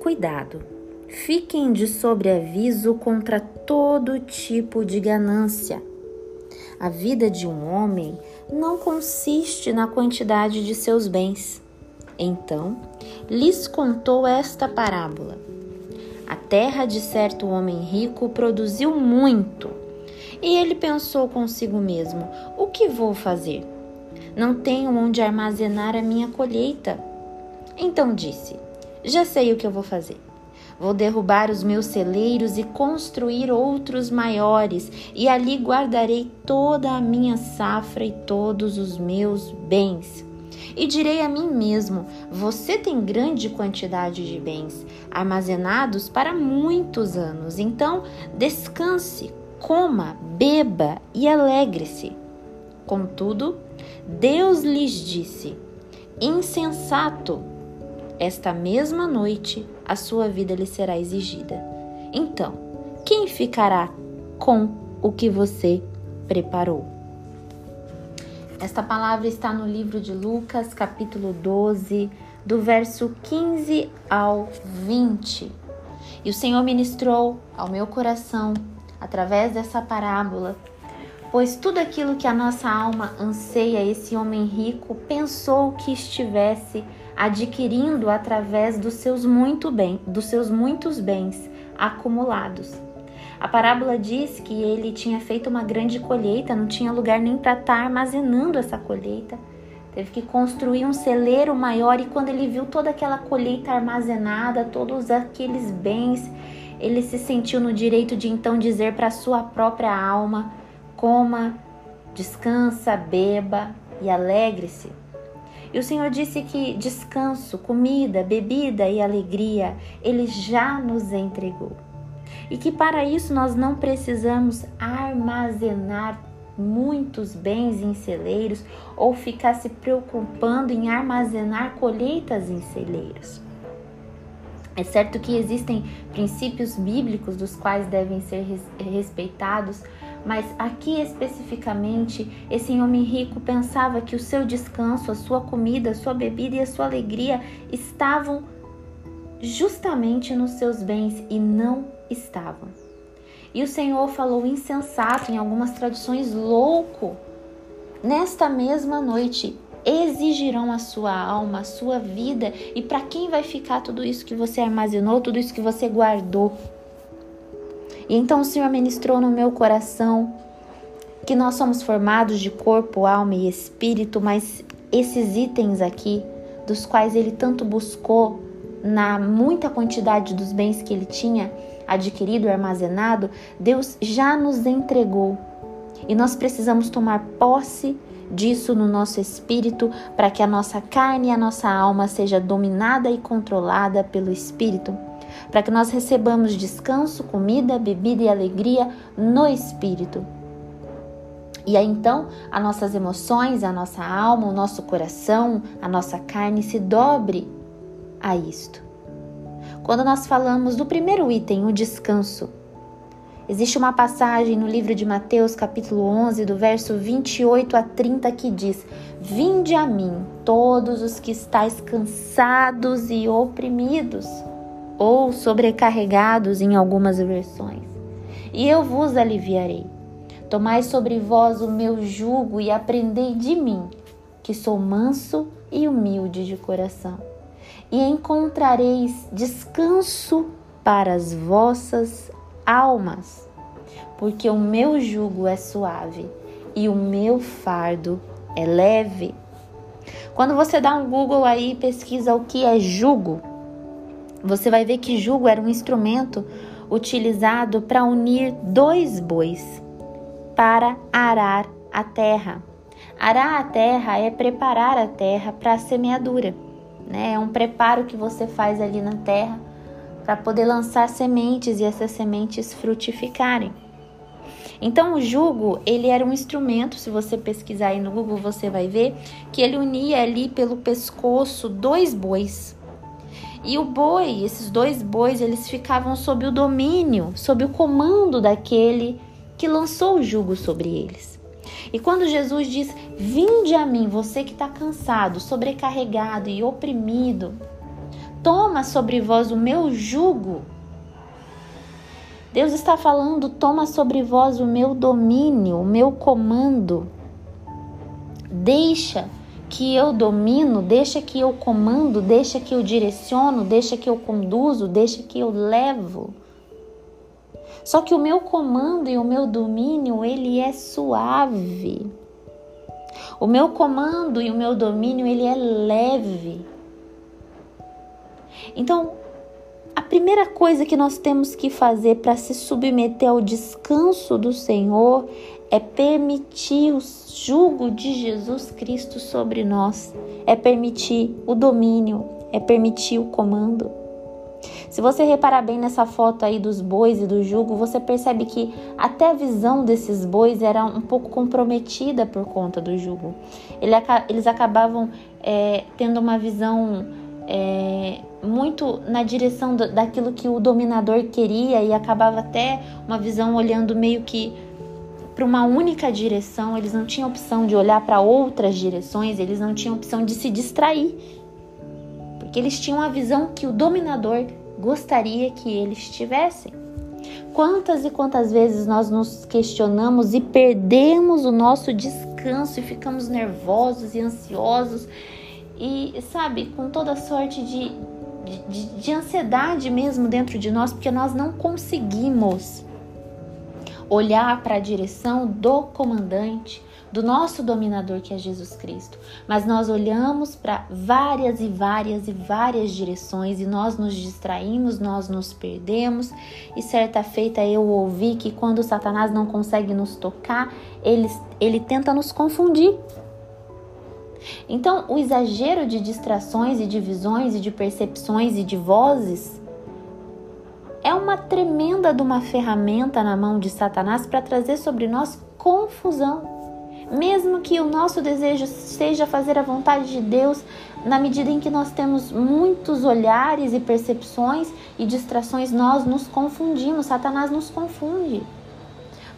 Cuidado! Fiquem de sobreaviso contra todo tipo de ganância. A vida de um homem não consiste na quantidade de seus bens. Então, lhes contou esta parábola. A terra de certo homem rico produziu muito. E ele pensou consigo mesmo: O que vou fazer? Não tenho onde armazenar a minha colheita. Então disse: Já sei o que eu vou fazer. Vou derrubar os meus celeiros e construir outros maiores, e ali guardarei toda a minha safra e todos os meus bens. E direi a mim mesmo: Você tem grande quantidade de bens, armazenados para muitos anos. Então, descanse, coma, beba e alegre-se. Contudo, Deus lhes disse: Insensato, esta mesma noite a sua vida lhe será exigida. Então, quem ficará com o que você preparou? Esta palavra está no livro de Lucas, capítulo 12, do verso 15 ao 20. E o Senhor ministrou ao meu coração, através dessa parábola, pois tudo aquilo que a nossa alma anseia, esse homem rico pensou que estivesse adquirindo através dos seus muito bem, dos seus muitos bens acumulados. A parábola diz que ele tinha feito uma grande colheita, não tinha lugar nem para estar tá armazenando essa colheita. Teve que construir um celeiro maior e quando ele viu toda aquela colheita armazenada, todos aqueles bens, ele se sentiu no direito de então dizer para sua própria alma: coma, descansa, beba e alegre-se. E o Senhor disse que descanso, comida, bebida e alegria Ele já nos entregou. E que para isso nós não precisamos armazenar muitos bens em celeiros ou ficar se preocupando em armazenar colheitas em celeiros. É certo que existem princípios bíblicos dos quais devem ser respeitados, mas aqui especificamente, esse homem rico pensava que o seu descanso, a sua comida, a sua bebida e a sua alegria estavam justamente nos seus bens e não estavam. E o Senhor falou insensato, em algumas traduções, louco. Nesta mesma noite exigirão a sua alma, a sua vida, e para quem vai ficar tudo isso que você armazenou, tudo isso que você guardou? E então o Senhor ministrou no meu coração que nós somos formados de corpo, alma e espírito, mas esses itens aqui, dos quais ele tanto buscou na muita quantidade dos bens que ele tinha adquirido, armazenado, Deus já nos entregou. E nós precisamos tomar posse disso no nosso espírito para que a nossa carne e a nossa alma seja dominada e controlada pelo espírito para que nós recebamos descanso, comida, bebida e alegria no espírito. E aí então, as nossas emoções, a nossa alma, o nosso coração, a nossa carne se dobre a isto. Quando nós falamos do primeiro item, o descanso, existe uma passagem no livro de Mateus, capítulo 11, do verso 28 a 30 que diz: Vinde a mim, todos os que estáis cansados e oprimidos ou sobrecarregados em algumas versões, e eu vos aliviarei. Tomai sobre vós o meu jugo e aprendei de mim, que sou manso e humilde de coração, e encontrareis descanso para as vossas almas, porque o meu jugo é suave e o meu fardo é leve. Quando você dá um Google aí e pesquisa o que é jugo, você vai ver que jugo era um instrumento utilizado para unir dois bois para arar a terra. Arar a terra é preparar a terra para a semeadura, né? É um preparo que você faz ali na terra para poder lançar sementes e essas sementes frutificarem. Então o jugo, ele era um instrumento, se você pesquisar aí no Google, você vai ver que ele unia ali pelo pescoço dois bois e o boi, esses dois bois, eles ficavam sob o domínio, sob o comando daquele que lançou o jugo sobre eles. E quando Jesus diz: Vinde a mim, você que está cansado, sobrecarregado e oprimido, toma sobre vós o meu jugo. Deus está falando: toma sobre vós o meu domínio, o meu comando. Deixa que eu domino, deixa que eu comando, deixa que eu direciono, deixa que eu conduzo, deixa que eu levo. Só que o meu comando e o meu domínio, ele é suave. O meu comando e o meu domínio, ele é leve. Então, a primeira coisa que nós temos que fazer para se submeter ao descanso do Senhor é permitir o jugo de Jesus Cristo sobre nós, é permitir o domínio, é permitir o comando. Se você reparar bem nessa foto aí dos bois e do jugo, você percebe que até a visão desses bois era um pouco comprometida por conta do jugo. Eles acabavam é, tendo uma visão é, muito na direção daquilo que o dominador queria e acabava até uma visão olhando meio que para uma única direção, eles não tinham opção de olhar para outras direções, eles não tinham opção de se distrair. Porque eles tinham a visão que o dominador gostaria que eles tivessem. Quantas e quantas vezes nós nos questionamos e perdemos o nosso descanso e ficamos nervosos e ansiosos e, sabe, com toda sorte de, de, de ansiedade mesmo dentro de nós, porque nós não conseguimos olhar para a direção do comandante, do nosso dominador que é Jesus Cristo. Mas nós olhamos para várias e várias e várias direções e nós nos distraímos, nós nos perdemos. E certa feita eu ouvi que quando Satanás não consegue nos tocar, ele, ele tenta nos confundir. Então, o exagero de distrações e de visões e de percepções e de vozes é uma tremenda de uma ferramenta na mão de Satanás para trazer sobre nós confusão. Mesmo que o nosso desejo seja fazer a vontade de Deus, na medida em que nós temos muitos olhares e percepções e distrações, nós nos confundimos, Satanás nos confunde.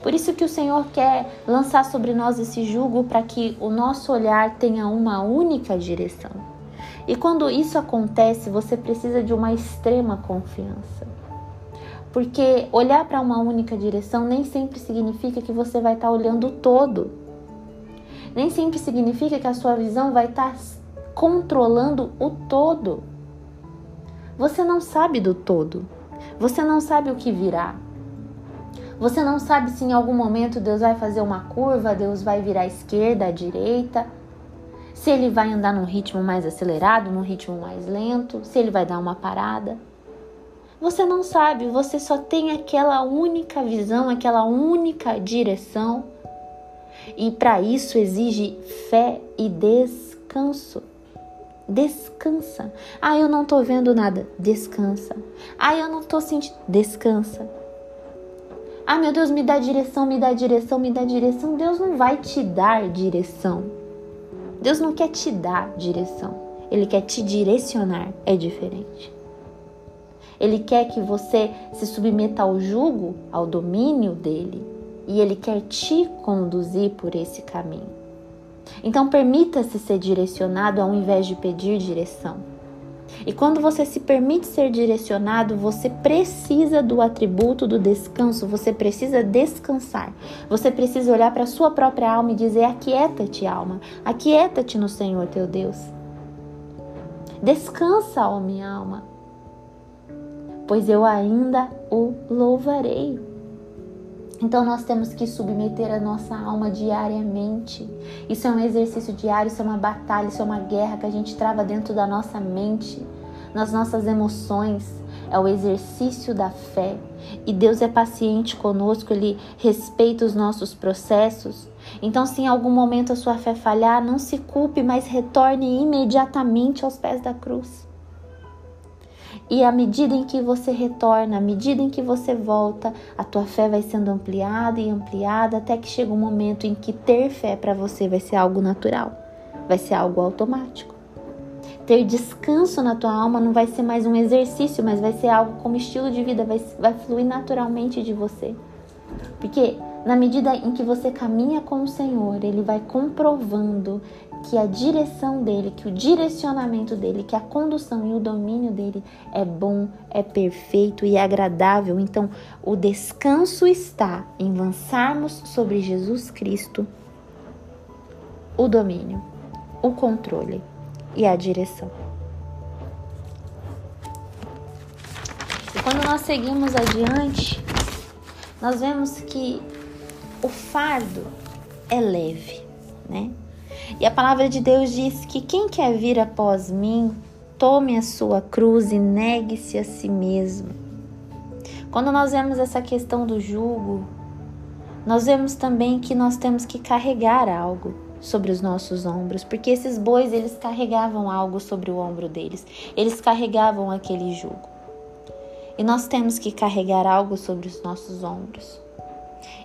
Por isso que o Senhor quer lançar sobre nós esse jugo para que o nosso olhar tenha uma única direção. E quando isso acontece, você precisa de uma extrema confiança. Porque olhar para uma única direção nem sempre significa que você vai estar tá olhando o todo. Nem sempre significa que a sua visão vai estar tá controlando o todo. Você não sabe do todo. Você não sabe o que virá. Você não sabe se em algum momento Deus vai fazer uma curva, Deus vai virar à esquerda, à direita, se ele vai andar num ritmo mais acelerado, num ritmo mais lento, se ele vai dar uma parada. Você não sabe, você só tem aquela única visão, aquela única direção. E para isso exige fé e descanso. Descansa. Ah, eu não tô vendo nada. Descansa. Ah, eu não tô sentindo. Descansa. Ah, meu Deus, me dá direção, me dá direção, me dá direção. Deus não vai te dar direção. Deus não quer te dar direção. Ele quer te direcionar. É diferente. Ele quer que você se submeta ao jugo, ao domínio dele. E ele quer te conduzir por esse caminho. Então, permita-se ser direcionado ao invés de pedir direção. E quando você se permite ser direcionado, você precisa do atributo do descanso, você precisa descansar. Você precisa olhar para a sua própria alma e dizer: Aquieta-te, alma, aquieta-te no Senhor teu Deus. Descansa, ó minha alma, pois eu ainda o louvarei. Então nós temos que submeter a nossa alma diariamente. Isso é um exercício diário, isso é uma batalha, isso é uma guerra que a gente trava dentro da nossa mente, nas nossas emoções. É o exercício da fé. E Deus é paciente conosco, Ele respeita os nossos processos. Então, se em algum momento a sua fé falhar, não se culpe, mas retorne imediatamente aos pés da cruz. E à medida em que você retorna, à medida em que você volta, a tua fé vai sendo ampliada e ampliada até que chega um momento em que ter fé para você vai ser algo natural, vai ser algo automático. Ter descanso na tua alma não vai ser mais um exercício, mas vai ser algo como estilo de vida, vai, vai fluir naturalmente de você. Porque na medida em que você caminha com o Senhor, Ele vai comprovando que a direção dele, que o direcionamento dele, que a condução e o domínio dele é bom, é perfeito e agradável. Então, o descanso está em lançarmos sobre Jesus Cristo o domínio, o controle e a direção. E quando nós seguimos adiante, nós vemos que o fardo é leve, né? E a palavra de Deus diz que quem quer vir após mim, tome a sua cruz e negue-se a si mesmo. Quando nós vemos essa questão do jugo, nós vemos também que nós temos que carregar algo sobre os nossos ombros, porque esses bois eles carregavam algo sobre o ombro deles. Eles carregavam aquele jugo. E nós temos que carregar algo sobre os nossos ombros.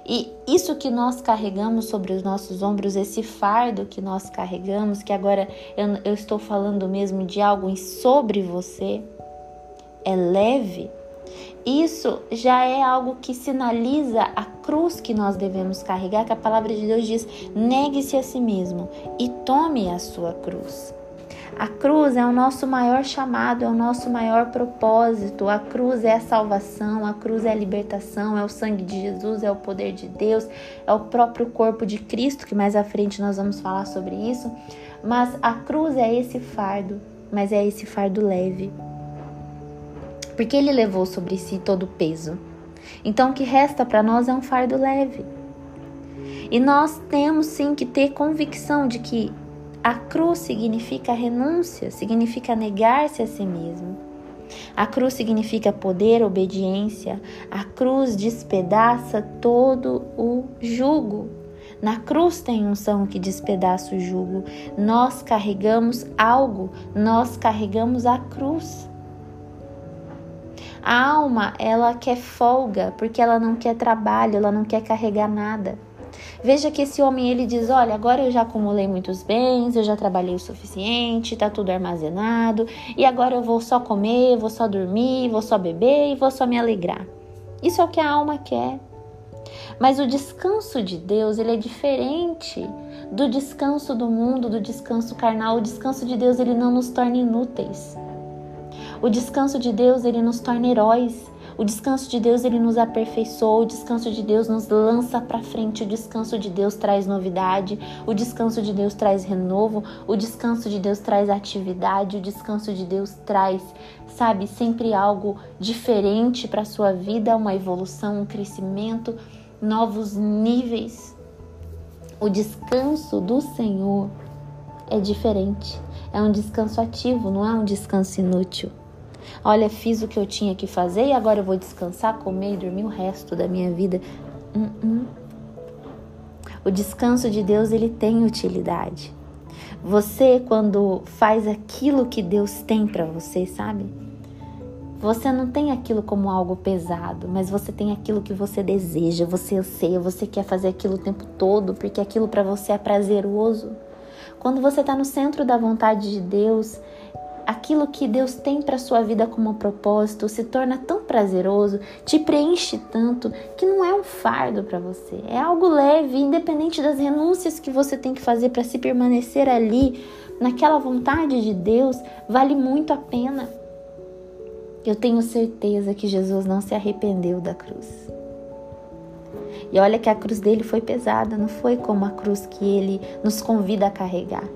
E isso que nós carregamos sobre os nossos ombros, esse fardo que nós carregamos, que agora eu, eu estou falando mesmo de algo sobre você, é leve. Isso já é algo que sinaliza a cruz que nós devemos carregar, que a palavra de Deus diz: negue-se a si mesmo e tome a sua cruz. A cruz é o nosso maior chamado, é o nosso maior propósito. A cruz é a salvação, a cruz é a libertação, é o sangue de Jesus, é o poder de Deus, é o próprio corpo de Cristo, que mais à frente nós vamos falar sobre isso. Mas a cruz é esse fardo, mas é esse fardo leve. Porque ele levou sobre si todo o peso. Então o que resta para nós é um fardo leve. E nós temos sim que ter convicção de que a cruz significa renúncia, significa negar-se a si mesmo. A cruz significa poder, obediência. A cruz despedaça todo o jugo. Na cruz tem unção que despedaça o jugo. Nós carregamos algo, nós carregamos a cruz. A alma, ela quer folga porque ela não quer trabalho, ela não quer carregar nada. Veja que esse homem ele diz: Olha, agora eu já acumulei muitos bens, eu já trabalhei o suficiente, tá tudo armazenado, e agora eu vou só comer, vou só dormir, vou só beber e vou só me alegrar. Isso é o que a alma quer. Mas o descanso de Deus, ele é diferente do descanso do mundo, do descanso carnal. O descanso de Deus, ele não nos torna inúteis. O descanso de Deus, ele nos torna heróis. O descanso de Deus ele nos aperfeiçoa, o descanso de Deus nos lança para frente, o descanso de Deus traz novidade, o descanso de Deus traz renovo, o descanso de Deus traz atividade, o descanso de Deus traz, sabe, sempre algo diferente para sua vida, uma evolução, um crescimento, novos níveis. O descanso do Senhor é diferente. É um descanso ativo, não é um descanso inútil. Olha, fiz o que eu tinha que fazer e agora eu vou descansar, comer e dormir o resto da minha vida. Uh -uh. O descanso de Deus ele tem utilidade. Você quando faz aquilo que Deus tem para você, sabe? Você não tem aquilo como algo pesado, mas você tem aquilo que você deseja, você anseia, você quer fazer aquilo o tempo todo, porque aquilo para você é prazeroso. Quando você está no centro da vontade de Deus, aquilo que Deus tem para sua vida como propósito se torna tão prazeroso, te preenche tanto que não é um fardo para você, é algo leve, independente das renúncias que você tem que fazer para se permanecer ali naquela vontade de Deus, vale muito a pena. Eu tenho certeza que Jesus não se arrependeu da cruz. E olha que a cruz dele foi pesada, não foi como a cruz que ele nos convida a carregar.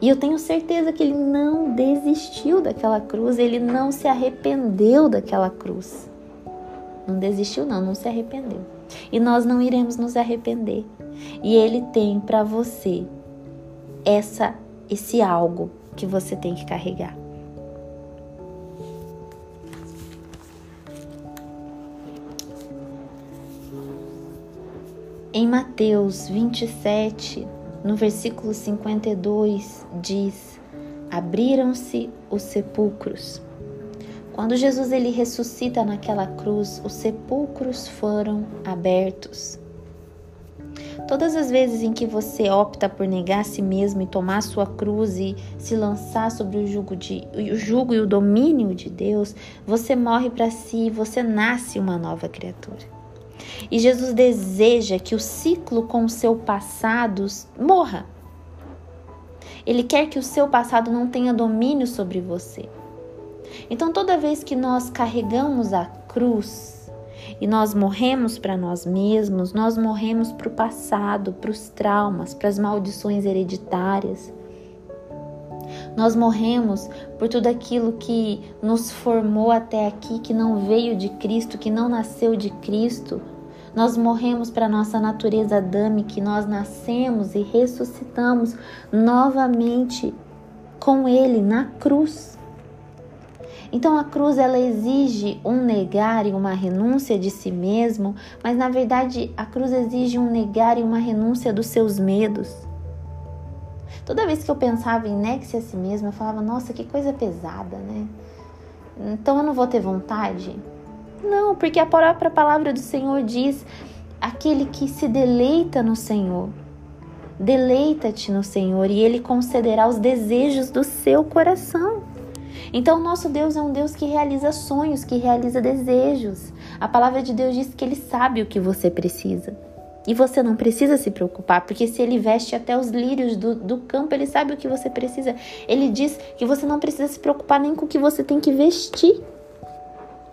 E eu tenho certeza que ele não desistiu daquela cruz, ele não se arrependeu daquela cruz. Não desistiu, não, não se arrependeu. E nós não iremos nos arrepender. E ele tem para você essa esse algo que você tem que carregar. Em Mateus 27, no versículo 52 diz: Abriram-se os sepulcros. Quando Jesus ele ressuscita naquela cruz, os sepulcros foram abertos. Todas as vezes em que você opta por negar a si mesmo e tomar sua cruz e se lançar sobre o jugo, de, o jugo e o domínio de Deus, você morre para si e você nasce uma nova criatura. E Jesus deseja que o ciclo com o seu passado morra. Ele quer que o seu passado não tenha domínio sobre você. Então, toda vez que nós carregamos a cruz e nós morremos para nós mesmos, nós morremos para o passado, para os traumas, para as maldições hereditárias. Nós morremos por tudo aquilo que nos formou até aqui, que não veio de Cristo, que não nasceu de Cristo. Nós morremos para nossa natureza adâmica, nós nascemos e ressuscitamos novamente com Ele na cruz. Então a cruz ela exige um negar e uma renúncia de si mesmo, mas na verdade a cruz exige um negar e uma renúncia dos seus medos. Toda vez que eu pensava em negue-se a si mesmo, eu falava, nossa, que coisa pesada, né? Então eu não vou ter vontade? Não, porque a própria palavra do Senhor diz: aquele que se deleita no Senhor, deleita-te no Senhor e Ele concederá os desejos do seu coração. Então, nosso Deus é um Deus que realiza sonhos, que realiza desejos. A palavra de Deus diz que Ele sabe o que você precisa. E você não precisa se preocupar, porque se Ele veste até os lírios do, do campo, Ele sabe o que você precisa. Ele diz que você não precisa se preocupar nem com o que você tem que vestir,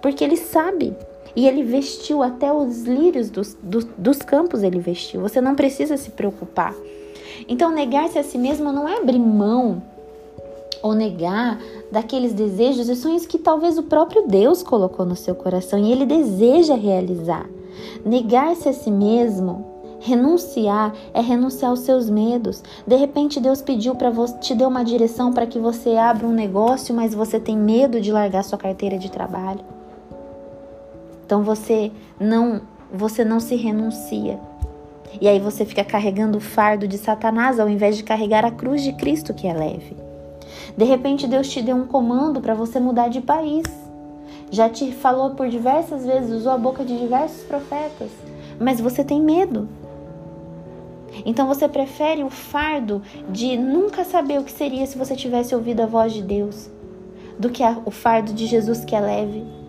porque Ele sabe. E ele vestiu até os lírios dos, dos, dos campos, ele vestiu. Você não precisa se preocupar. Então, negar-se a si mesmo não é abrir mão ou negar daqueles desejos e sonhos que talvez o próprio Deus colocou no seu coração e ele deseja realizar. Negar-se a si mesmo, renunciar é renunciar aos seus medos. De repente Deus pediu para você, te deu uma direção para que você abra um negócio, mas você tem medo de largar sua carteira de trabalho. Então você não, você não se renuncia. E aí você fica carregando o fardo de Satanás ao invés de carregar a cruz de Cristo que é leve. De repente Deus te deu um comando para você mudar de país. Já te falou por diversas vezes, usou a boca de diversos profetas, mas você tem medo. Então você prefere o fardo de nunca saber o que seria se você tivesse ouvido a voz de Deus, do que o fardo de Jesus que é leve.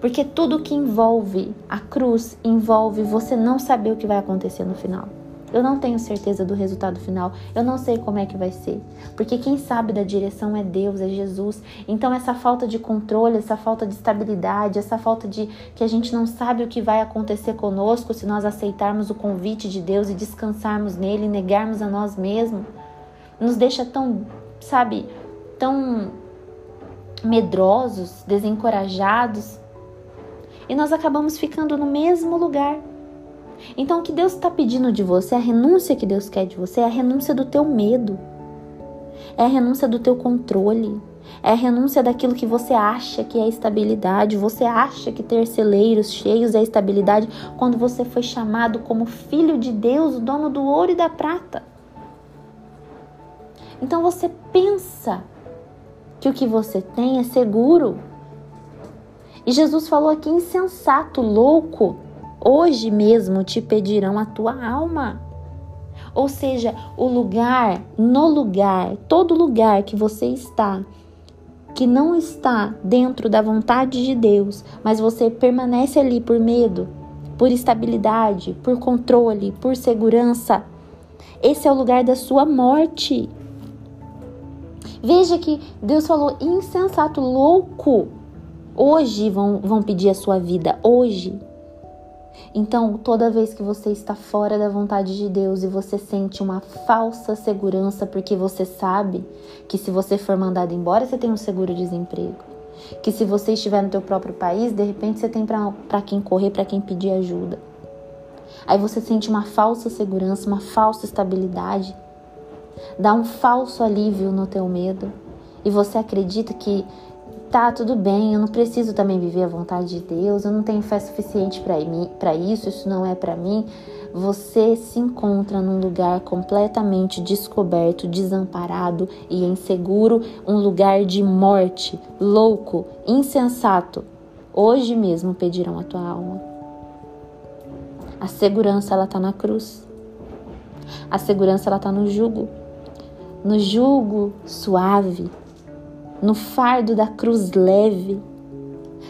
Porque tudo que envolve a cruz envolve você não saber o que vai acontecer no final. Eu não tenho certeza do resultado final. Eu não sei como é que vai ser. Porque quem sabe da direção é Deus, é Jesus. Então essa falta de controle, essa falta de estabilidade, essa falta de que a gente não sabe o que vai acontecer conosco se nós aceitarmos o convite de Deus e descansarmos nele, negarmos a nós mesmos, nos deixa tão, sabe, tão medrosos, desencorajados. E nós acabamos ficando no mesmo lugar então, o que Deus está pedindo de você, a renúncia que Deus quer de você, é a renúncia do teu medo, é a renúncia do teu controle, é a renúncia daquilo que você acha que é estabilidade. Você acha que ter celeiros cheios é estabilidade quando você foi chamado como filho de Deus, o dono do ouro e da prata. Então você pensa que o que você tem é seguro. E Jesus falou aqui insensato, louco. Hoje mesmo te pedirão a tua alma. Ou seja, o lugar, no lugar, todo lugar que você está, que não está dentro da vontade de Deus, mas você permanece ali por medo, por estabilidade, por controle, por segurança, esse é o lugar da sua morte. Veja que Deus falou insensato, louco. Hoje vão, vão pedir a sua vida, hoje. Então, toda vez que você está fora da vontade de Deus e você sente uma falsa segurança, porque você sabe que se você for mandado embora, você tem um seguro-desemprego. Que se você estiver no teu próprio país, de repente você tem para quem correr, para quem pedir ajuda. Aí você sente uma falsa segurança, uma falsa estabilidade. Dá um falso alívio no teu medo. E você acredita que tá tudo bem, eu não preciso também viver a vontade de Deus, eu não tenho fé suficiente para isso, isso não é para mim. Você se encontra num lugar completamente descoberto, desamparado e inseguro, um lugar de morte, louco, insensato. Hoje mesmo pedirão a tua alma. A segurança ela tá na cruz. A segurança ela tá no jugo. No jugo suave, no fardo da cruz leve.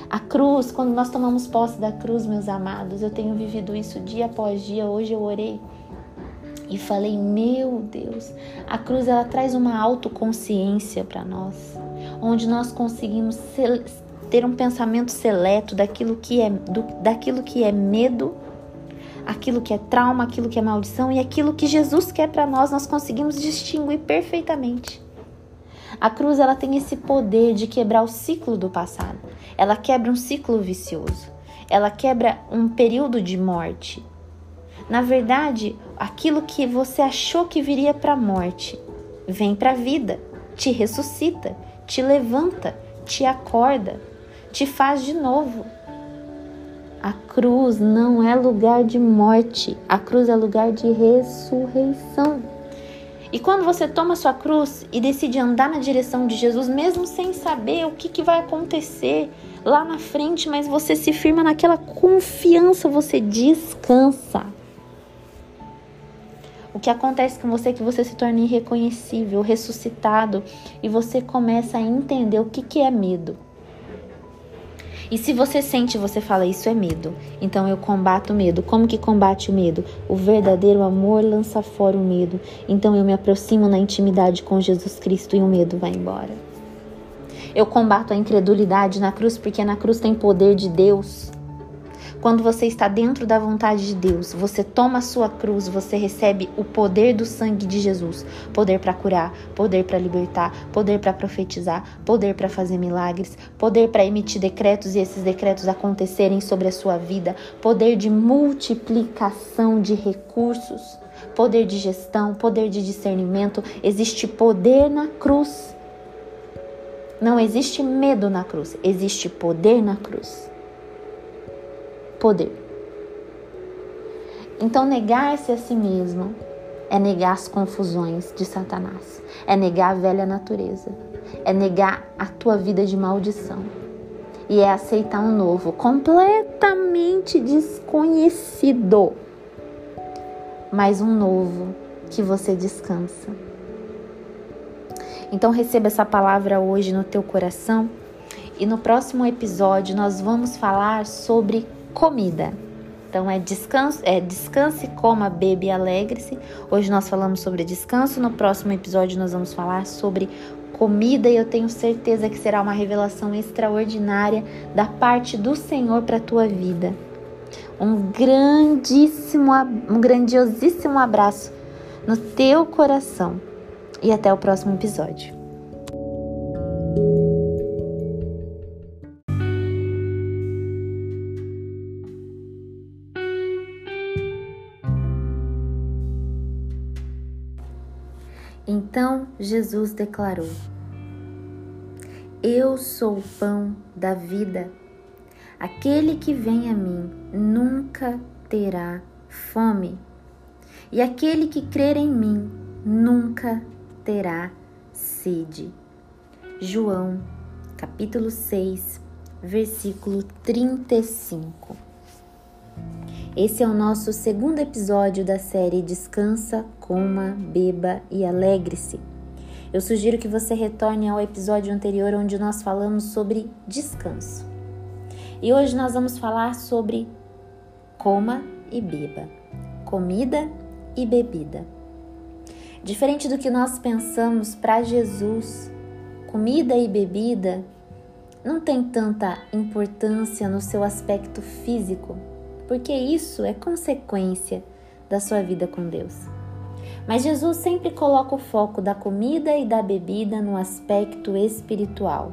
A cruz, quando nós tomamos posse da cruz, meus amados, eu tenho vivido isso dia após dia. Hoje eu orei e falei: Meu Deus. A cruz ela traz uma autoconsciência para nós, onde nós conseguimos ter um pensamento seleto daquilo que é do, daquilo que é medo, aquilo que é trauma, aquilo que é maldição e aquilo que Jesus quer para nós, nós conseguimos distinguir perfeitamente. A cruz ela tem esse poder de quebrar o ciclo do passado. Ela quebra um ciclo vicioso. Ela quebra um período de morte. Na verdade, aquilo que você achou que viria para a morte vem para a vida, te ressuscita, te levanta, te acorda, te faz de novo. A cruz não é lugar de morte, a cruz é lugar de ressurreição. E quando você toma sua cruz e decide andar na direção de Jesus, mesmo sem saber o que, que vai acontecer lá na frente, mas você se firma naquela confiança, você descansa. O que acontece com você é que você se torna irreconhecível, ressuscitado e você começa a entender o que, que é medo. E se você sente, você fala, isso é medo. Então eu combato o medo. Como que combate o medo? O verdadeiro amor lança fora o medo. Então eu me aproximo na intimidade com Jesus Cristo e o medo vai embora. Eu combato a incredulidade na cruz, porque na cruz tem poder de Deus. Quando você está dentro da vontade de Deus, você toma a sua cruz, você recebe o poder do sangue de Jesus, poder para curar, poder para libertar, poder para profetizar, poder para fazer milagres, poder para emitir decretos e esses decretos acontecerem sobre a sua vida, poder de multiplicação de recursos, poder de gestão, poder de discernimento, existe poder na cruz. Não existe medo na cruz, existe poder na cruz poder. Então, negar-se a si mesmo é negar as confusões de Satanás, é negar a velha natureza, é negar a tua vida de maldição. E é aceitar um novo, completamente desconhecido, mas um novo que você descansa. Então receba essa palavra hoje no teu coração. E no próximo episódio nós vamos falar sobre comida. Então é descanso, é descanse, coma, bebe e alegre-se. Hoje nós falamos sobre descanso, no próximo episódio nós vamos falar sobre comida e eu tenho certeza que será uma revelação extraordinária da parte do Senhor para a tua vida. Um grandíssimo, um grandiosíssimo abraço no teu coração e até o próximo episódio. Então Jesus declarou: Eu sou o pão da vida. Aquele que vem a mim nunca terá fome, e aquele que crer em mim nunca terá sede. João, capítulo 6, versículo 35. Esse é o nosso segundo episódio da série Descansa, Coma, Beba e Alegre-se. Eu sugiro que você retorne ao episódio anterior onde nós falamos sobre descanso. E hoje nós vamos falar sobre coma e beba, comida e bebida. Diferente do que nós pensamos para Jesus, comida e bebida não tem tanta importância no seu aspecto físico porque isso é consequência da sua vida com Deus. Mas Jesus sempre coloca o foco da comida e da bebida no aspecto espiritual.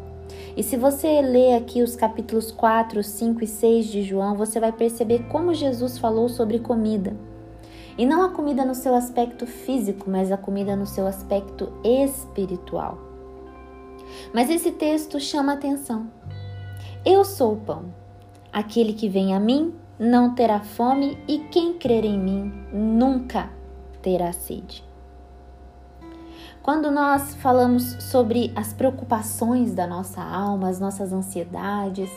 E se você ler aqui os capítulos 4, 5 e 6 de João, você vai perceber como Jesus falou sobre comida. E não a comida no seu aspecto físico, mas a comida no seu aspecto espiritual. Mas esse texto chama atenção. Eu sou o pão. Aquele que vem a mim não terá fome, e quem crer em mim nunca terá sede. Quando nós falamos sobre as preocupações da nossa alma, as nossas ansiedades,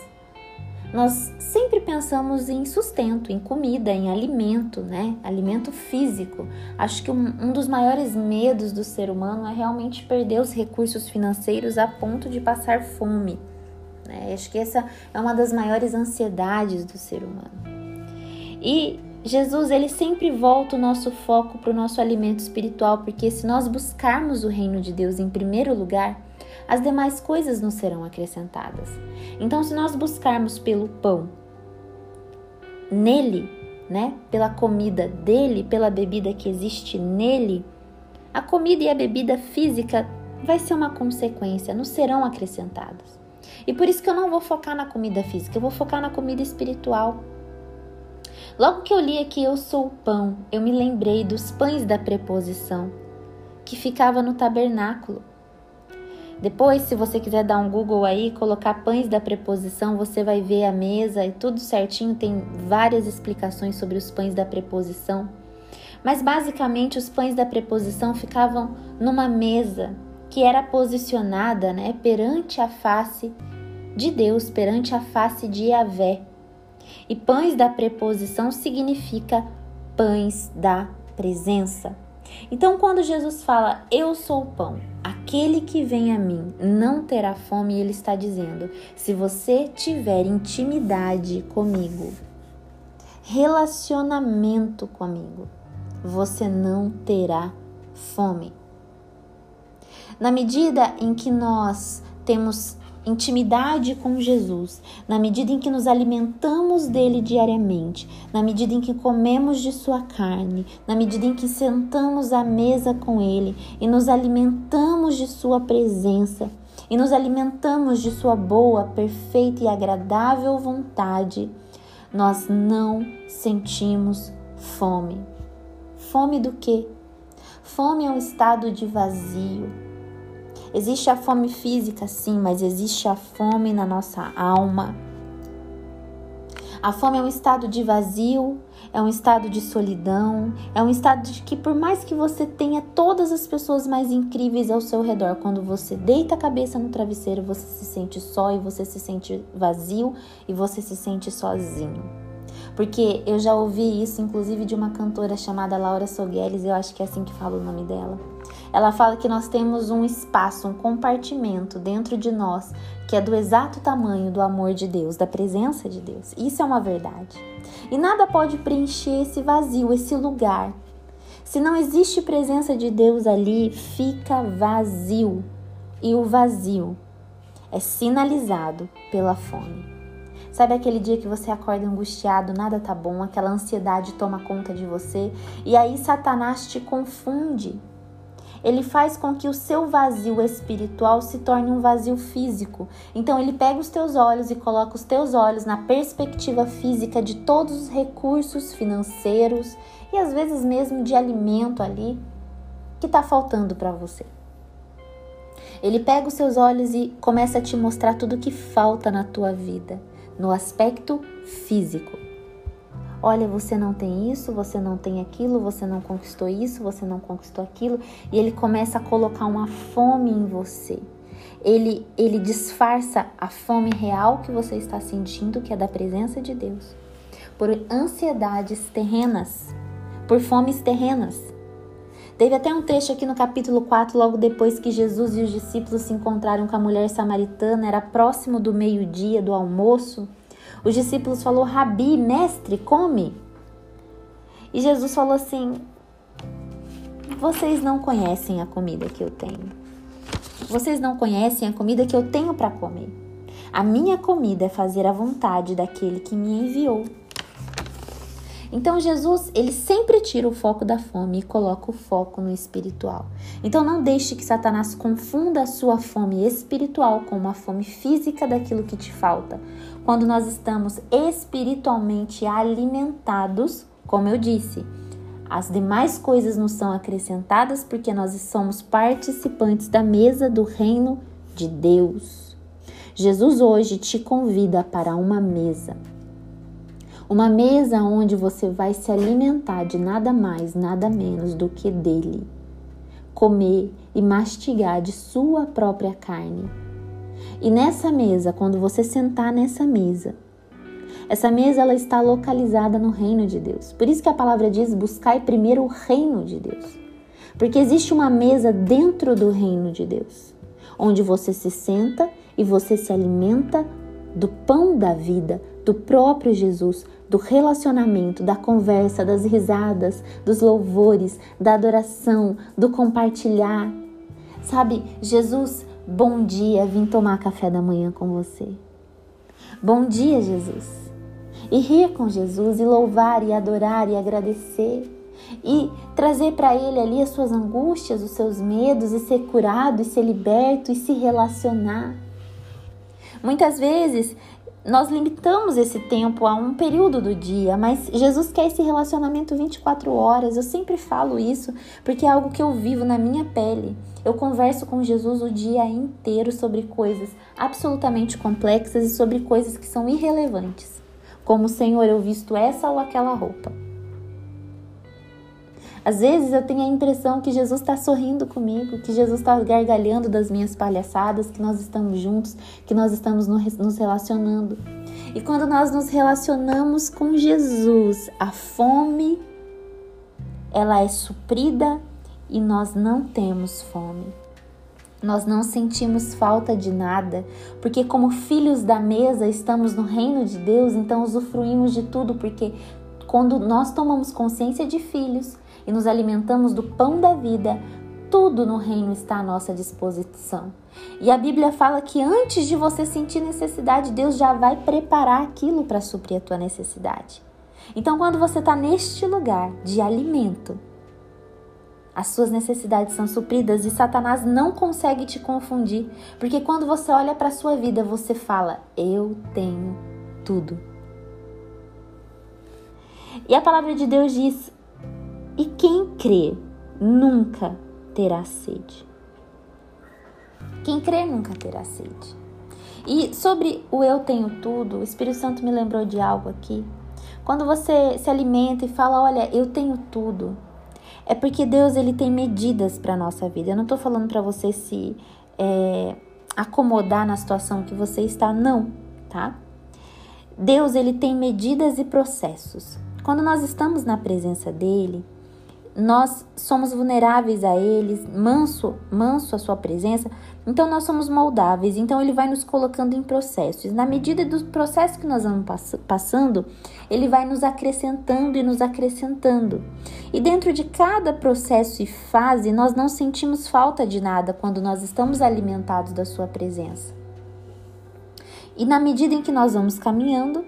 nós sempre pensamos em sustento, em comida, em alimento, né? Alimento físico. Acho que um, um, dos maiores medos do ser humano é realmente perder os recursos financeiros a ponto de passar fome. Né? Acho que essa é uma das maiores ansiedades do ser humano. E Jesus ele sempre volta o nosso foco para o nosso alimento espiritual, porque se nós buscarmos o reino de Deus em primeiro lugar, as demais coisas nos serão acrescentadas. Então, se nós buscarmos pelo pão, nele, né, pela comida dele, pela bebida que existe nele, a comida e a bebida física vai ser uma consequência, não serão acrescentadas. E por isso que eu não vou focar na comida física, eu vou focar na comida espiritual. Logo que eu li aqui Eu sou o pão, eu me lembrei dos pães da preposição que ficava no tabernáculo. Depois, se você quiser dar um Google aí, colocar pães da preposição, você vai ver a mesa e tudo certinho, tem várias explicações sobre os pães da preposição. Mas basicamente os pães da preposição ficavam numa mesa que era posicionada, né, perante a face de Deus, perante a face de Yahvé. E pães da preposição significa pães da presença. Então, quando Jesus fala, Eu sou o pão, aquele que vem a mim não terá fome, ele está dizendo: se você tiver intimidade comigo, relacionamento comigo, você não terá fome. Na medida em que nós temos intimidade com Jesus, na medida em que nos alimentamos dele diariamente, na medida em que comemos de sua carne, na medida em que sentamos à mesa com ele e nos alimentamos de sua presença e nos alimentamos de sua boa, perfeita e agradável vontade, nós não sentimos fome. Fome do quê? Fome é um estado de vazio, Existe a fome física, sim, mas existe a fome na nossa alma. A fome é um estado de vazio, é um estado de solidão, é um estado de que, por mais que você tenha todas as pessoas mais incríveis ao seu redor, quando você deita a cabeça no travesseiro, você se sente só e você se sente vazio e você se sente sozinho. Porque eu já ouvi isso, inclusive, de uma cantora chamada Laura Sogueles, eu acho que é assim que fala o nome dela. Ela fala que nós temos um espaço, um compartimento dentro de nós que é do exato tamanho do amor de Deus, da presença de Deus. Isso é uma verdade. E nada pode preencher esse vazio, esse lugar. Se não existe presença de Deus ali, fica vazio. E o vazio é sinalizado pela fome. Sabe aquele dia que você acorda angustiado, nada tá bom, aquela ansiedade toma conta de você e aí Satanás te confunde ele faz com que o seu vazio espiritual se torne um vazio físico. Então ele pega os teus olhos e coloca os teus olhos na perspectiva física de todos os recursos financeiros e às vezes mesmo de alimento ali que está faltando para você. Ele pega os seus olhos e começa a te mostrar tudo que falta na tua vida, no aspecto físico. Olha, você não tem isso, você não tem aquilo, você não conquistou isso, você não conquistou aquilo, e ele começa a colocar uma fome em você. Ele, ele disfarça a fome real que você está sentindo, que é da presença de Deus, por ansiedades terrenas, por fomes terrenas. Teve até um trecho aqui no capítulo 4, logo depois que Jesus e os discípulos se encontraram com a mulher samaritana, era próximo do meio-dia, do almoço. Os discípulos falou: "Rabi, mestre, come". E Jesus falou assim: Vocês não conhecem a comida que eu tenho. Vocês não conhecem a comida que eu tenho para comer. A minha comida é fazer a vontade daquele que me enviou. Então Jesus, ele sempre tira o foco da fome e coloca o foco no espiritual. Então não deixe que Satanás confunda a sua fome espiritual com uma fome física daquilo que te falta. Quando nós estamos espiritualmente alimentados, como eu disse, as demais coisas nos são acrescentadas porque nós somos participantes da mesa do reino de Deus. Jesus hoje te convida para uma mesa uma mesa onde você vai se alimentar de nada mais, nada menos do que dele. Comer e mastigar de sua própria carne. E nessa mesa, quando você sentar nessa mesa, essa mesa ela está localizada no reino de Deus. Por isso que a palavra diz: buscai primeiro o reino de Deus. Porque existe uma mesa dentro do reino de Deus, onde você se senta e você se alimenta do pão da vida, do do próprio Jesus, do relacionamento, da conversa, das risadas, dos louvores, da adoração, do compartilhar. Sabe, Jesus, bom dia, vim tomar café da manhã com você. Bom dia, Jesus. E rir com Jesus, e louvar, e adorar, e agradecer, e trazer para Ele ali as suas angústias, os seus medos, e ser curado, e ser liberto, e se relacionar. Muitas vezes nós limitamos esse tempo a um período do dia, mas Jesus quer esse relacionamento 24 horas. Eu sempre falo isso porque é algo que eu vivo na minha pele. Eu converso com Jesus o dia inteiro sobre coisas absolutamente complexas e sobre coisas que são irrelevantes, como Senhor, eu visto essa ou aquela roupa. Às vezes eu tenho a impressão que Jesus está sorrindo comigo, que Jesus está gargalhando das minhas palhaçadas, que nós estamos juntos, que nós estamos nos relacionando. E quando nós nos relacionamos com Jesus, a fome ela é suprida e nós não temos fome. Nós não sentimos falta de nada, porque, como filhos da mesa, estamos no reino de Deus, então usufruímos de tudo, porque quando nós tomamos consciência de filhos, e nos alimentamos do pão da vida, tudo no reino está à nossa disposição. E a Bíblia fala que antes de você sentir necessidade, Deus já vai preparar aquilo para suprir a tua necessidade. Então, quando você está neste lugar de alimento, as suas necessidades são supridas e Satanás não consegue te confundir, porque quando você olha para a sua vida, você fala: Eu tenho tudo. E a palavra de Deus diz: e quem crê nunca terá sede. Quem crê nunca terá sede. E sobre o eu tenho tudo, o Espírito Santo me lembrou de algo aqui. Quando você se alimenta e fala, olha, eu tenho tudo, é porque Deus ele tem medidas para nossa vida. Eu não estou falando para você se é, acomodar na situação que você está, não, tá? Deus ele tem medidas e processos. Quando nós estamos na presença dele, nós somos vulneráveis a eles, manso, manso a sua presença, então nós somos moldáveis, então ele vai nos colocando em processos. Na medida do processo que nós vamos pass passando, ele vai nos acrescentando e nos acrescentando. E dentro de cada processo e fase, nós não sentimos falta de nada quando nós estamos alimentados da sua presença. E na medida em que nós vamos caminhando,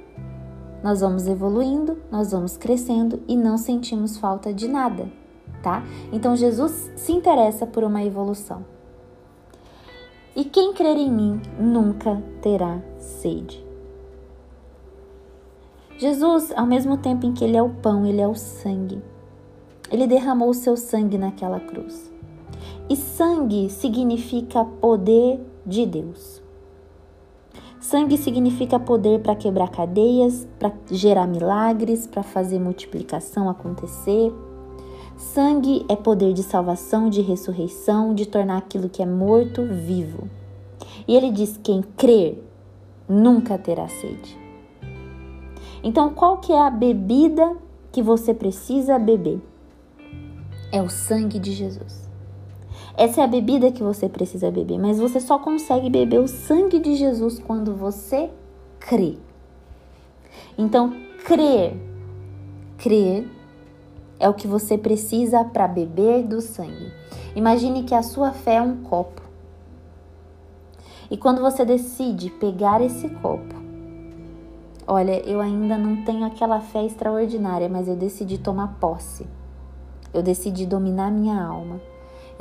nós vamos evoluindo, nós vamos crescendo e não sentimos falta de nada, tá? Então Jesus se interessa por uma evolução. E quem crer em mim nunca terá sede. Jesus, ao mesmo tempo em que ele é o pão, ele é o sangue. Ele derramou o seu sangue naquela cruz. E sangue significa poder de Deus. Sangue significa poder para quebrar cadeias, para gerar milagres, para fazer multiplicação acontecer. Sangue é poder de salvação, de ressurreição, de tornar aquilo que é morto vivo. E ele diz: quem crer nunca terá sede. Então, qual que é a bebida que você precisa beber? É o sangue de Jesus. Essa é a bebida que você precisa beber, mas você só consegue beber o sangue de Jesus quando você crê. Então, crer, crer é o que você precisa para beber do sangue. Imagine que a sua fé é um copo. E quando você decide pegar esse copo, olha, eu ainda não tenho aquela fé extraordinária, mas eu decidi tomar posse. Eu decidi dominar minha alma.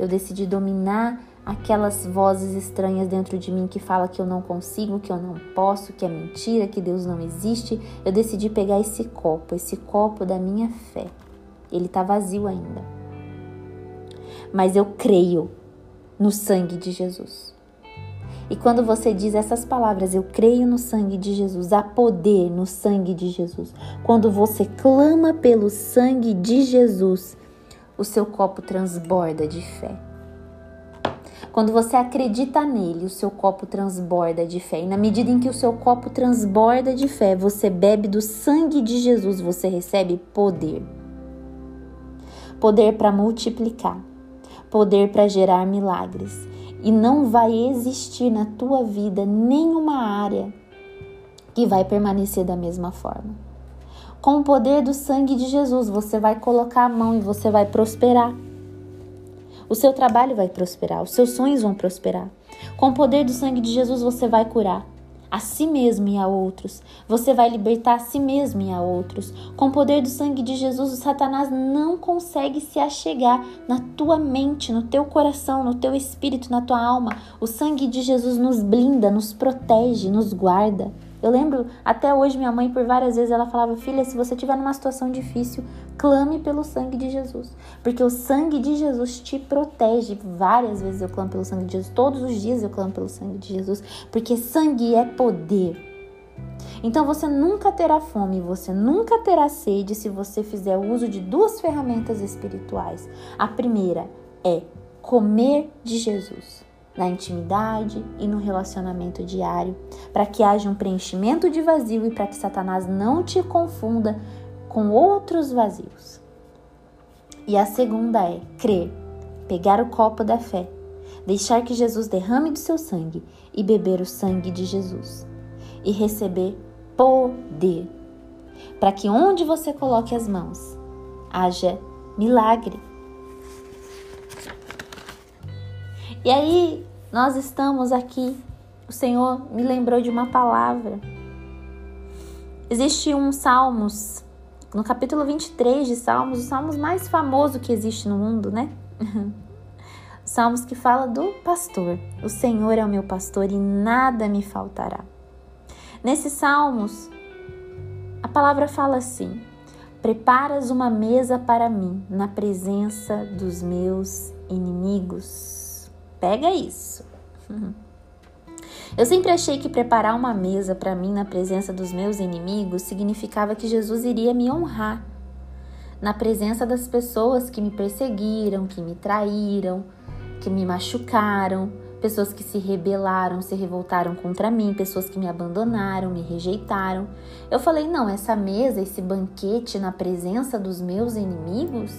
Eu decidi dominar aquelas vozes estranhas dentro de mim que fala que eu não consigo, que eu não posso, que é mentira, que Deus não existe. Eu decidi pegar esse copo, esse copo da minha fé. Ele está vazio ainda. Mas eu creio no sangue de Jesus. E quando você diz essas palavras, eu creio no sangue de Jesus, há poder no sangue de Jesus. Quando você clama pelo sangue de Jesus, o seu copo transborda de fé. Quando você acredita nele, o seu copo transborda de fé. E na medida em que o seu copo transborda de fé, você bebe do sangue de Jesus, você recebe poder. Poder para multiplicar, poder para gerar milagres. E não vai existir na tua vida nenhuma área que vai permanecer da mesma forma. Com o poder do sangue de Jesus, você vai colocar a mão e você vai prosperar. O seu trabalho vai prosperar, os seus sonhos vão prosperar. Com o poder do sangue de Jesus, você vai curar a si mesmo e a outros. Você vai libertar a si mesmo e a outros. Com o poder do sangue de Jesus, o Satanás não consegue se achegar na tua mente, no teu coração, no teu espírito, na tua alma. O sangue de Jesus nos blinda, nos protege, nos guarda. Eu lembro até hoje minha mãe por várias vezes ela falava: "Filha, se você estiver numa situação difícil, clame pelo sangue de Jesus, porque o sangue de Jesus te protege". Várias vezes eu clamo pelo sangue de Jesus, todos os dias eu clamo pelo sangue de Jesus, porque sangue é poder. Então você nunca terá fome, você nunca terá sede se você fizer uso de duas ferramentas espirituais. A primeira é comer de Jesus na intimidade e no relacionamento diário, para que haja um preenchimento de vazio e para que Satanás não te confunda com outros vazios. E a segunda é crer, pegar o copo da fé, deixar que Jesus derrame do seu sangue e beber o sangue de Jesus e receber poder, para que onde você coloque as mãos haja milagre E aí, nós estamos aqui. O Senhor me lembrou de uma palavra. Existe um Salmos, no capítulo 23 de Salmos, o Salmos mais famoso que existe no mundo, né? Salmos que fala do pastor. O Senhor é o meu pastor e nada me faltará. Nesses Salmos, a palavra fala assim: Preparas uma mesa para mim na presença dos meus inimigos. Pega isso. Eu sempre achei que preparar uma mesa para mim na presença dos meus inimigos significava que Jesus iria me honrar na presença das pessoas que me perseguiram, que me traíram, que me machucaram, pessoas que se rebelaram, se revoltaram contra mim, pessoas que me abandonaram, me rejeitaram. Eu falei: não, essa mesa, esse banquete na presença dos meus inimigos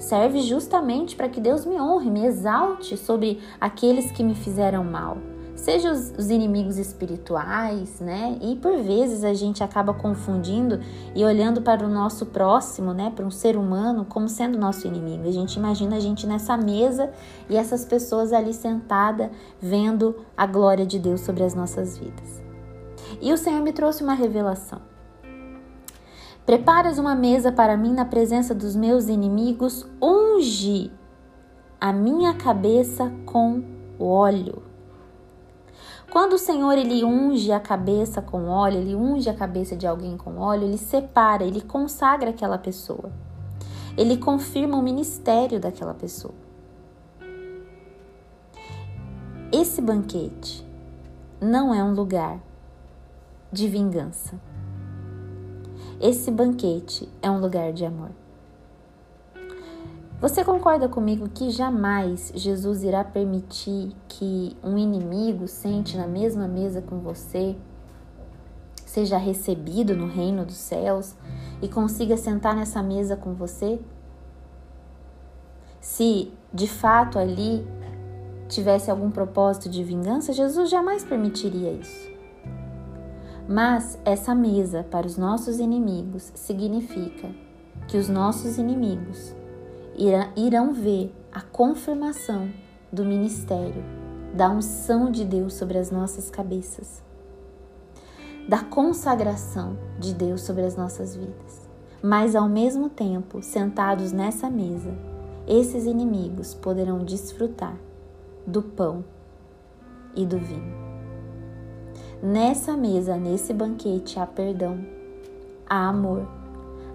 serve justamente para que Deus me honre, me exalte sobre aqueles que me fizeram mal. Seja os, os, inimigos espirituais, né? E por vezes a gente acaba confundindo e olhando para o nosso próximo, né? Para um ser humano como sendo nosso inimigo. A gente imagina a gente nessa mesa e essas pessoas ali sentada vendo a glória de Deus sobre as nossas vidas. E o Senhor me trouxe uma revelação. Preparas uma mesa para mim na presença dos meus inimigos, unge a minha cabeça com óleo. Quando o Senhor ele unge a cabeça com óleo, ele unge a cabeça de alguém com óleo, ele separa, ele consagra aquela pessoa. Ele confirma o ministério daquela pessoa. Esse banquete não é um lugar de vingança. Esse banquete é um lugar de amor. Você concorda comigo que jamais Jesus irá permitir que um inimigo sente na mesma mesa com você, seja recebido no reino dos céus e consiga sentar nessa mesa com você? Se de fato ali tivesse algum propósito de vingança, Jesus jamais permitiria isso. Mas essa mesa para os nossos inimigos significa que os nossos inimigos irão ver a confirmação do ministério, da unção de Deus sobre as nossas cabeças, da consagração de Deus sobre as nossas vidas. Mas ao mesmo tempo, sentados nessa mesa, esses inimigos poderão desfrutar do pão e do vinho. Nessa mesa, nesse banquete, há perdão, há amor,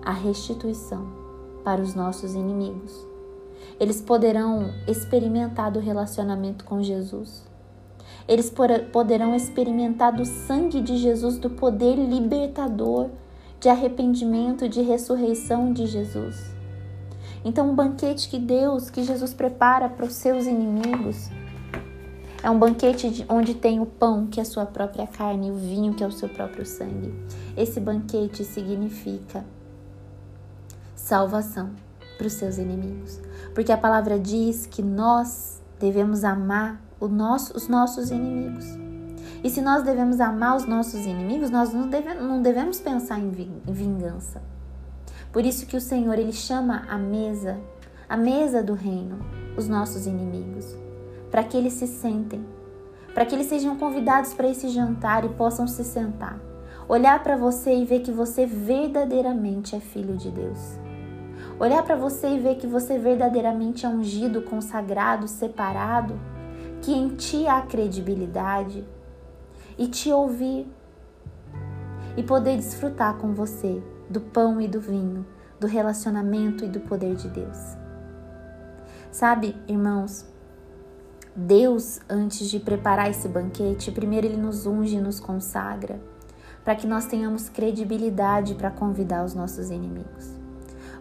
há restituição para os nossos inimigos. Eles poderão experimentar do relacionamento com Jesus. Eles poderão experimentar do sangue de Jesus, do poder libertador, de arrependimento, de ressurreição de Jesus. Então, o banquete que Deus, que Jesus prepara para os seus inimigos, é um banquete onde tem o pão, que é a sua própria carne, e o vinho, que é o seu próprio sangue. Esse banquete significa salvação para os seus inimigos. Porque a palavra diz que nós devemos amar nosso, os nossos inimigos. E se nós devemos amar os nossos inimigos, nós não devemos, não devemos pensar em vingança. Por isso que o Senhor ele chama a mesa, a mesa do reino, os nossos inimigos, para que eles se sentem, para que eles sejam convidados para esse jantar e possam se sentar, olhar para você e ver que você verdadeiramente é filho de Deus. Olhar para você e ver que você verdadeiramente é ungido, consagrado, separado, que em ti há credibilidade, e te ouvir e poder desfrutar com você do pão e do vinho, do relacionamento e do poder de Deus. Sabe, irmãos, Deus, antes de preparar esse banquete, primeiro ele nos unge e nos consagra, para que nós tenhamos credibilidade para convidar os nossos inimigos.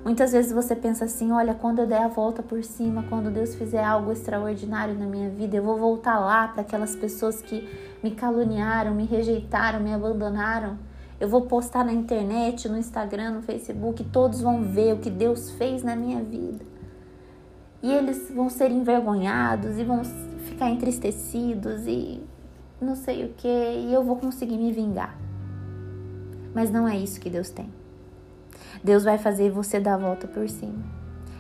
Muitas vezes você pensa assim: olha, quando eu der a volta por cima, quando Deus fizer algo extraordinário na minha vida, eu vou voltar lá para aquelas pessoas que me caluniaram, me rejeitaram, me abandonaram. Eu vou postar na internet, no Instagram, no Facebook, todos vão ver o que Deus fez na minha vida. E eles vão ser envergonhados e vão ficar entristecidos e não sei o que, e eu vou conseguir me vingar. Mas não é isso que Deus tem. Deus vai fazer você dar a volta por cima.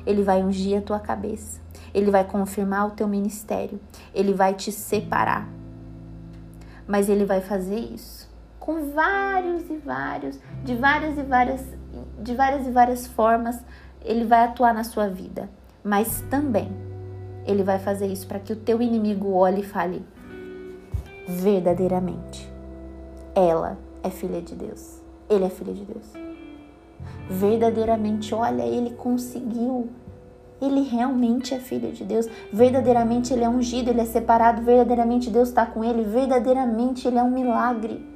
Ele vai ungir a tua cabeça. Ele vai confirmar o teu ministério. Ele vai te separar. Mas ele vai fazer isso com vários e vários, de várias e várias, de várias e várias formas, ele vai atuar na sua vida. Mas também ele vai fazer isso para que o teu inimigo olhe e fale: verdadeiramente, ela é filha de Deus. Ele é filho de Deus verdadeiramente, olha, ele conseguiu. Ele realmente é filho de Deus. Verdadeiramente ele é ungido, ele é separado. Verdadeiramente Deus está com ele. Verdadeiramente ele é um milagre.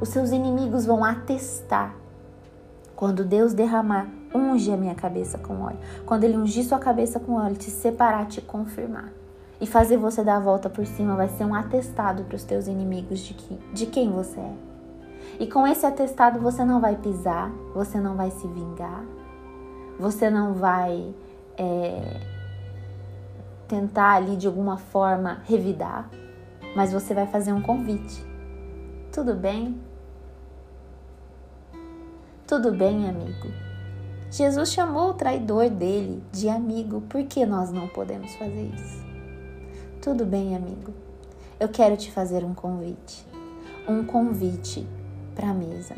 Os seus inimigos vão atestar. Quando Deus derramar, unge a minha cabeça com óleo. Quando ele ungir sua cabeça com óleo, te separar, te confirmar e fazer você dar a volta por cima, vai ser um atestado para os teus inimigos de, que, de quem você é. E com esse atestado você não vai pisar, você não vai se vingar, você não vai é, tentar ali de alguma forma revidar, mas você vai fazer um convite. Tudo bem? Tudo bem, amigo? Jesus chamou o traidor dele de amigo, por que nós não podemos fazer isso? Tudo bem, amigo? Eu quero te fazer um convite. Um convite para a mesa.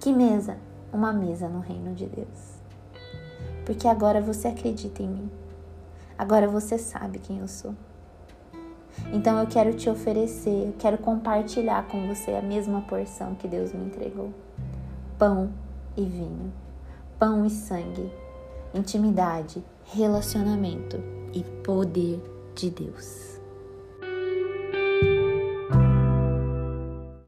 Que mesa? Uma mesa no reino de Deus. Porque agora você acredita em mim. Agora você sabe quem eu sou. Então eu quero te oferecer, eu quero compartilhar com você a mesma porção que Deus me entregou: pão e vinho, pão e sangue, intimidade, relacionamento e poder de Deus.